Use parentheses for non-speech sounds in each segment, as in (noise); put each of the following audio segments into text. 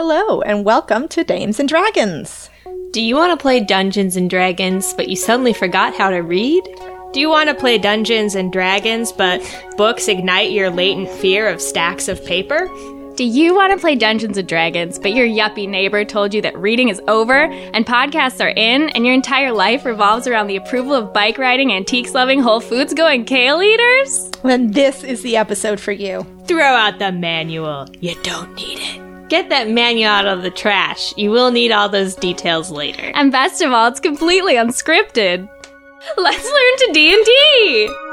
Hello, and welcome to Dames and Dragons. Do you want to play Dungeons and Dragons, but you suddenly forgot how to read? Do you want to play Dungeons and Dragons, but books ignite your latent fear of stacks of paper? Do you want to play Dungeons and Dragons, but your yuppie neighbor told you that reading is over and podcasts are in, and your entire life revolves around the approval of bike riding, antiques loving, Whole Foods going kale eaters? Then this is the episode for you. Throw out the manual. You don't need it. Get that manual out of the trash. You will need all those details later. And best of all, it's completely unscripted. Let's learn to D&D!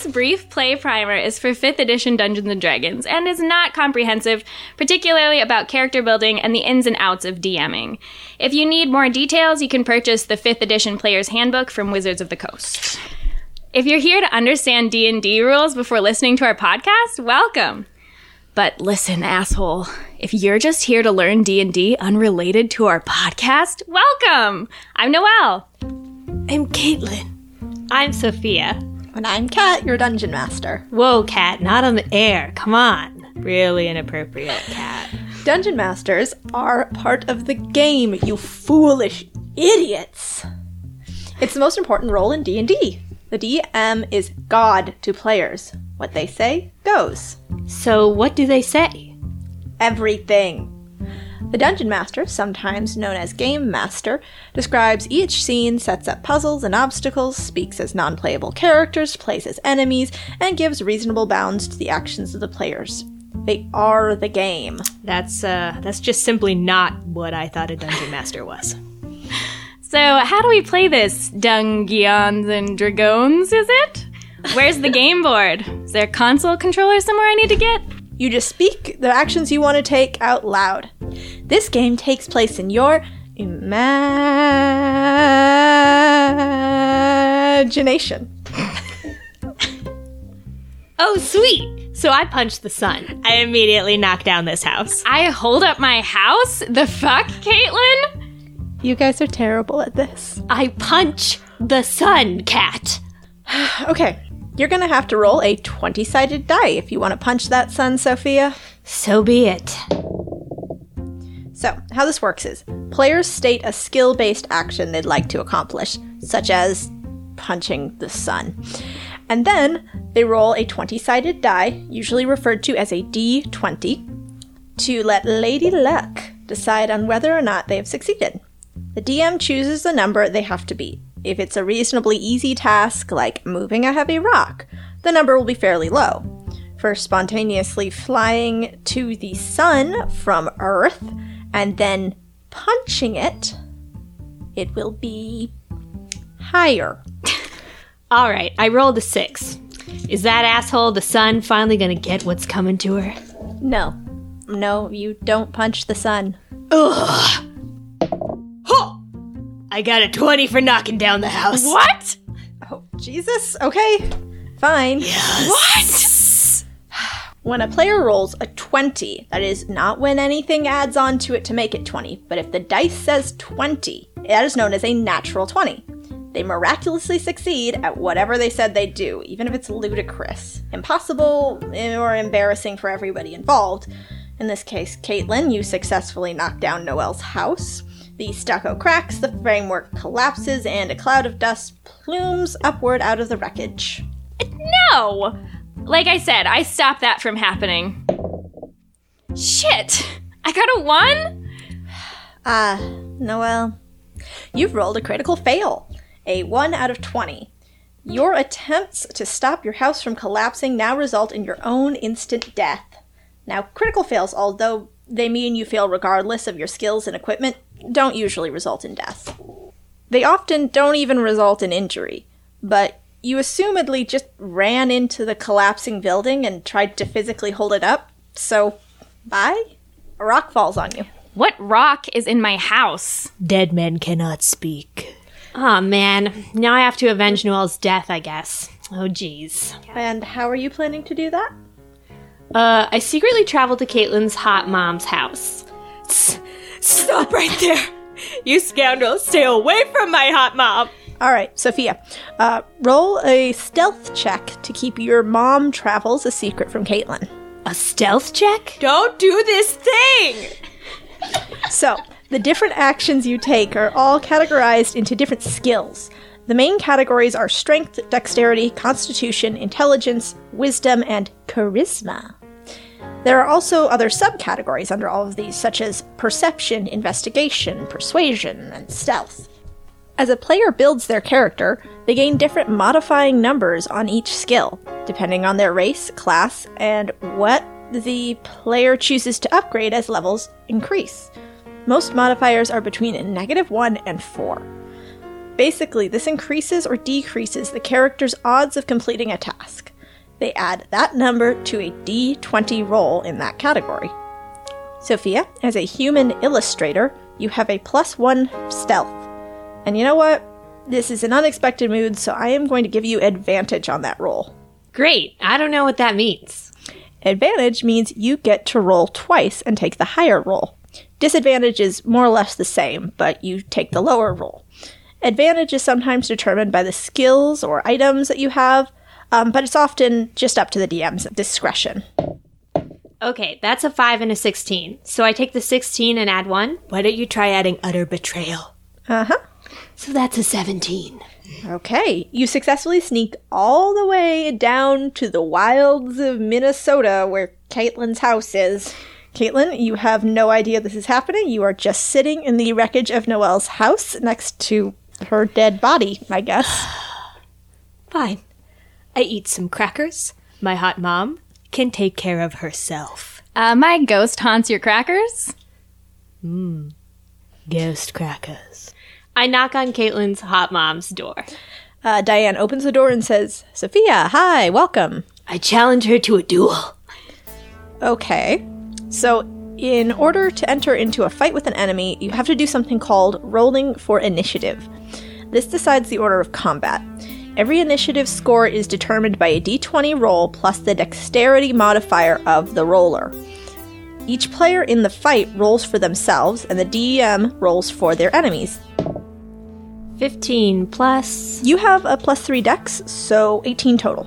This brief play primer is for 5th edition Dungeons and Dragons and is not comprehensive, particularly about character building and the ins and outs of DMing. If you need more details, you can purchase the 5th edition Player's Handbook from Wizards of the Coast. If you're here to understand D&D rules before listening to our podcast, welcome. But listen, asshole, if you're just here to learn D&D unrelated to our podcast, welcome. I'm Noelle. I'm Caitlin. I'm Sophia. And I'm Kat, your dungeon master. Whoa, Kat, not on the air. Come on. Really inappropriate, Kat. Dungeon masters are part of the game, you foolish idiots. It's the most important role in D&D. The DM is God to players. What they say goes. So, what do they say? Everything. The Dungeon Master, sometimes known as Game Master, describes each scene, sets up puzzles and obstacles, speaks as non playable characters, plays as enemies, and gives reasonable bounds to the actions of the players. They are the game. That's uh that's just simply not what I thought a dungeon master was. (laughs) So, how do we play this? Dungeons and Dragons, is it? Where's the (laughs) game board? Is there a console controller somewhere I need to get? You just speak the actions you want to take out loud. This game takes place in your imagination. (laughs) Oh, sweet. So I punch the sun. I immediately knock down this house. I hold up my house? The fuck, Caitlin? You guys are terrible at this. I punch the sun, Kat. (sighs) Okay, you're gonna have to roll a 20 sided die if you want to punch that sun, Sophia. So be it. So, how this works is players state a skill based action they'd like to accomplish, such as punching the sun. And then they roll a 20 sided die, usually referred to as a d20, to let Lady Luck decide on whether or not they have succeeded. The DM chooses the number they have to beat. If it's a reasonably easy task, like moving a heavy rock, the number will be fairly low. For spontaneously flying to the sun from Earth and then punching it, it will be higher. (laughs) All right, I rolled a six. Is that asshole the sun finally gonna get what's coming to her? No. No, you don't punch the sun. Ugh. Huh. I got a 20 for knocking down the house. What? Oh, Jesus? Okay. Fine. Yes. What? When a player rolls a 20, that is not when anything adds on to it to make it 20, but if the dice says 20, that is known as a natural 20. They miraculously succeed at whatever they said they'd do, even if it's ludicrous, impossible, eh, or embarrassing for everybody involved. In this case, Caitlin, you successfully knocked down Noelle's house. The stucco cracks, the framework collapses, and a cloud of dust plumes upward out of the wreckage. No! Like I said, I stopped that from happening. Shit! I got a one? Ah, Noelle, you've rolled a critical fail. A 1 out of 20. Your attempts to stop your house from collapsing now result in your own instant death. Now, critical fails, although they mean you fail regardless of your skills and equipment, don't usually result in death. They often don't even result in injury, but you assumedly just ran into the collapsing building and tried to physically hold it up, so bye? A rock falls on you. What rock is in my house? Dead men cannot speak. Oh man, now I have to avenge Noelle's death, I guess. Oh jeez. And how are you planning to do that? Uh, I secretly traveled to Caitlin's hot mom's house. S- stop right there! You scoundrel, stay away from my hot mom! All right, Sophia, uh, roll a stealth check to keep your mom travels a secret from Caitlin. A stealth check? Don't do this thing! So, the different actions you take are all categorized into different skills. The main categories are strength, dexterity, constitution, intelligence, wisdom, and charisma. There are also other subcategories under all of these, such as perception, investigation, persuasion, and stealth. As a player builds their character, they gain different modifying numbers on each skill, depending on their race, class, and what the player chooses to upgrade as levels increase. Most modifiers are between a negative 1 and 4. Basically, this increases or decreases the character's odds of completing a task. They add that number to a d20 roll in that category. Sophia, as a human illustrator, you have a plus 1 stealth. And you know what? This is an unexpected mood, so I am going to give you advantage on that roll. Great, I don't know what that means. Advantage means you get to roll twice and take the higher roll. Disadvantage is more or less the same, but you take the lower roll. Advantage is sometimes determined by the skills or items that you have, um, but it's often just up to the DM's discretion. Okay, that's a 5 and a 16. So I take the 16 and add 1. Why don't you try adding utter betrayal? Uh huh. So that's a 17. Okay, you successfully sneak all the way down to the wilds of Minnesota where Caitlin's house is. Caitlin, you have no idea this is happening. You are just sitting in the wreckage of Noelle's house next to her dead body, I guess. Fine. I eat some crackers. My hot mom can take care of herself. Uh, my ghost haunts your crackers. Mmm. Ghost crackers. I knock on Caitlin's hot mom's door. Uh, Diane opens the door and says, Sophia, hi, welcome. I challenge her to a duel. Okay. So, in order to enter into a fight with an enemy, you have to do something called rolling for initiative. This decides the order of combat. Every initiative score is determined by a d20 roll plus the dexterity modifier of the roller. Each player in the fight rolls for themselves, and the DM rolls for their enemies. 15 plus. You have a plus 3 dex, so 18 total.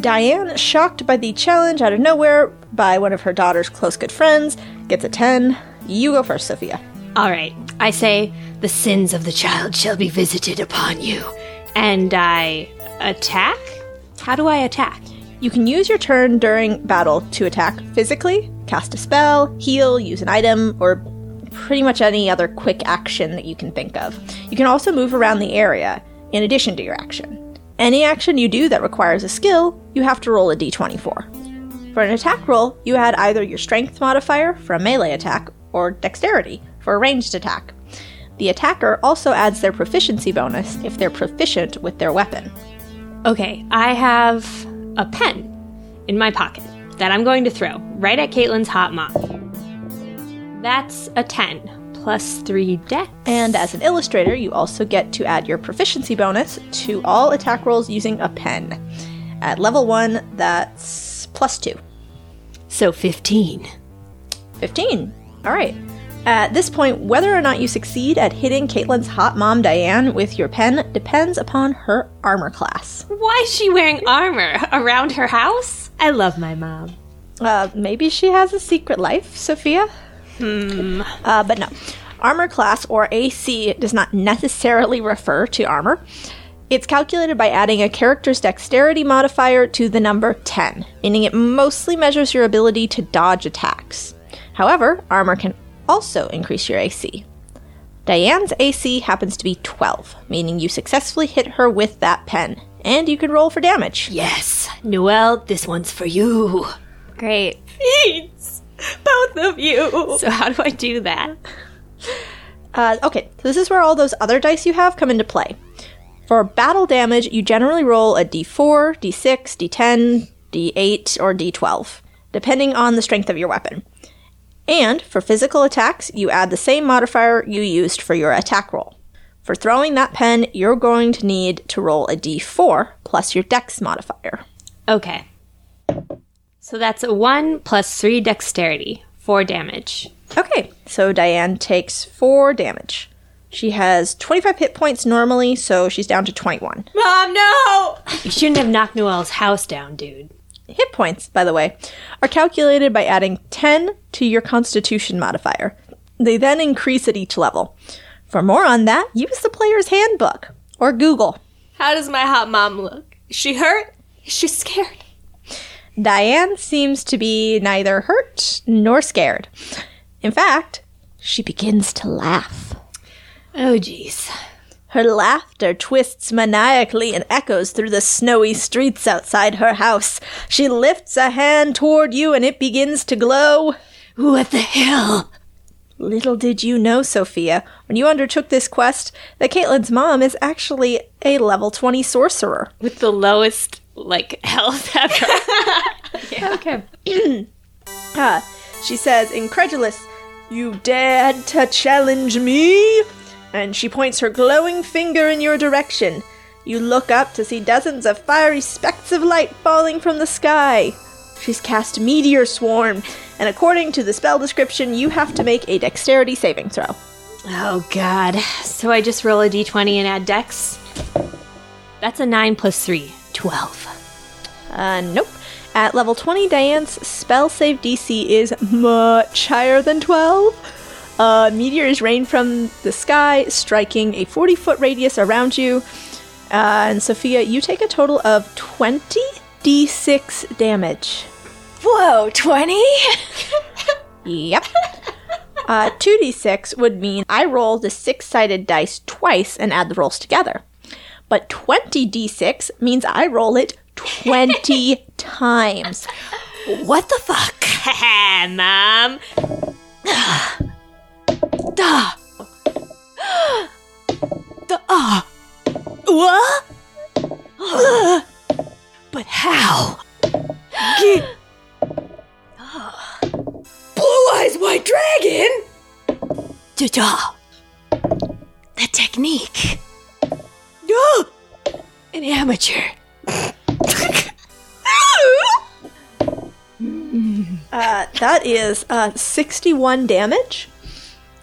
Diane, shocked by the challenge out of nowhere by one of her daughter's close good friends, gets a 10. You go first, Sophia. All right. I say, the sins of the child shall be visited upon you. And I attack? How do I attack? You can use your turn during battle to attack physically, cast a spell, heal, use an item, or pretty much any other quick action that you can think of. You can also move around the area in addition to your action. Any action you do that requires a skill, you have to roll a d20 for. For an attack roll, you add either your strength modifier for a melee attack or dexterity for a ranged attack. The attacker also adds their proficiency bonus if they're proficient with their weapon. Okay, I have a pen in my pocket that I'm going to throw right at Caitlin's hot mom. That's a 10 plus 3 dex. And as an illustrator, you also get to add your proficiency bonus to all attack rolls using a pen. At level 1, that's plus 2. So 15. 15. All right. At this point, whether or not you succeed at hitting Caitlin's hot mom Diane with your pen depends upon her armor class. Why is she wearing armor around her house? I love my mom. Uh, maybe she has a secret life, Sophia? Hmm. Uh, but no. Armor class, or AC, does not necessarily refer to armor. It's calculated by adding a character's dexterity modifier to the number 10, meaning it mostly measures your ability to dodge attacks. However, armor can also increase your AC. Diane's AC happens to be 12, meaning you successfully hit her with that pen, and you can roll for damage. Yes, Noelle, this one's for you. Great. Thanks, both of you. So how do I do that? Uh, okay, so this is where all those other dice you have come into play. For battle damage, you generally roll a d4, d6, d10, d8, or d12, depending on the strength of your weapon. And for physical attacks, you add the same modifier you used for your attack roll. For throwing that pen, you're going to need to roll a d4 plus your dex modifier. Okay. So that's a 1 plus 3 dexterity, 4 damage. Okay, so Diane takes 4 damage. She has 25 hit points normally, so she's down to 21. Mom, no! You shouldn't have knocked Noelle's house down, dude. Hit points, by the way, are calculated by adding 10 to your constitution modifier. They then increase at each level. For more on that, use the player's handbook or Google. How does my hot mom look? Is she hurt? Is she scared? Diane seems to be neither hurt nor scared. In fact, she begins to laugh. Oh, jeez. Her laughter twists maniacally and echoes through the snowy streets outside her house. She lifts a hand toward you and it begins to glow. What the hell? Little did you know, Sophia, when you undertook this quest, that Caitlin's mom is actually a level 20 sorcerer. With the lowest, like, (laughs) health ever. (laughs) Okay. (clears throat) Ah, she says, incredulous, You dared to challenge me? And she points her glowing finger in your direction. You look up to see dozens of fiery specks of light falling from the sky. She's cast Meteor Swarm, and according to the spell description, you have to make a dexterity saving throw. oh, God. So I just roll a d20 and add dex? That's a 9 plus 3. 12. Uh, nope. At level 20, Diane's spell save DC is much higher than 12. Uh, meteors rain from the sky, striking a 40 foot radius around you. Uh, and Sophia, you take a total of 20 d6 damage. Whoa, 20? Yep. Uh, 2d6 would mean I roll the six sided dice twice and add the rolls together. But 20d6 means I roll it 20 (laughs) times. What the fuck? (laughs) Mom. (sighs) (sighs) (sighs) Duh. Duh. Ah. What? But how? Blue Eyes White Dragon? Da-da. The technique. No! An amateur. (laughs) Uh, that is uh, 61 damage,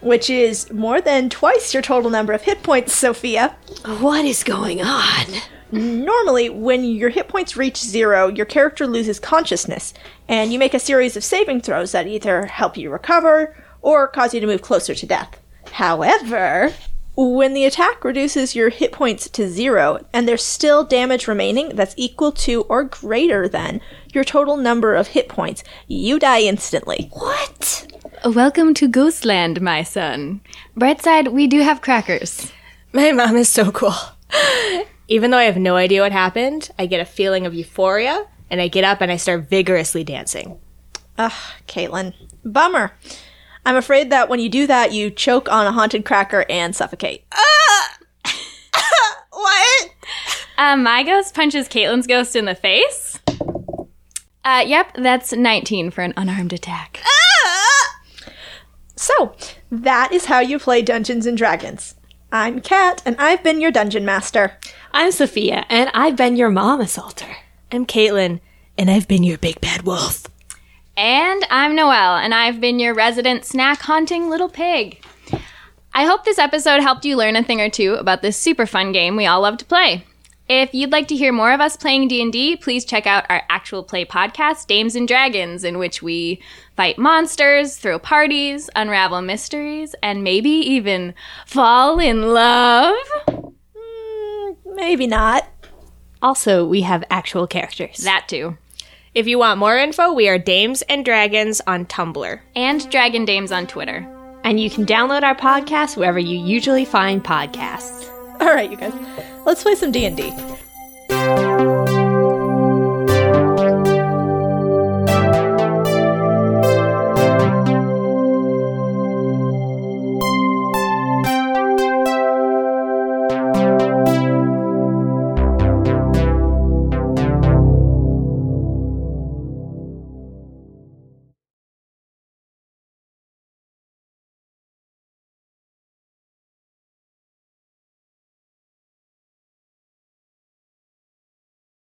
which is more than twice your total number of hit points, Sophia. What is going on? Normally, when your hit points reach zero, your character loses consciousness, and you make a series of saving throws that either help you recover or cause you to move closer to death. However, when the attack reduces your hit points to zero and there's still damage remaining that's equal to or greater than your total number of hit points, you die instantly. What? Welcome to Ghostland, my son. Bright side, we do have crackers. My mom is so cool. (laughs) Even though I have no idea what happened, I get a feeling of euphoria, and I get up and I start vigorously dancing. Ugh, Caitlin. Bummer. I'm afraid that when you do that, you choke on a haunted cracker and suffocate. (laughs) What? Uh, my ghost punches Caitlin's ghost in the face. Uh, yep, that's 19 for an unarmed attack. (laughs) So, that is how you play Dungeons and Dragons. I'm Kat, and I've been your dungeon master. I'm Sophia, and I've been your mom assaulter. I'm Caitlin, and I've been your big bad wolf. And I'm Noelle, and I've been your resident snack haunting little pig. I hope this episode helped you learn a thing or two about this super fun game we all love to play. If you'd like to hear more of us playing D&D, please check out our actual play podcast, Dames and Dragons, in which we fight monsters, throw parties, unravel mysteries, and maybe even fall in love. Mm, maybe not. Also, we have actual characters. That too. If you want more info, we are Dames and Dragons on Tumblr. And Dragon Dames on Twitter. And you can download our podcast wherever you usually find podcasts. All right, you guys. Let's play some D&D.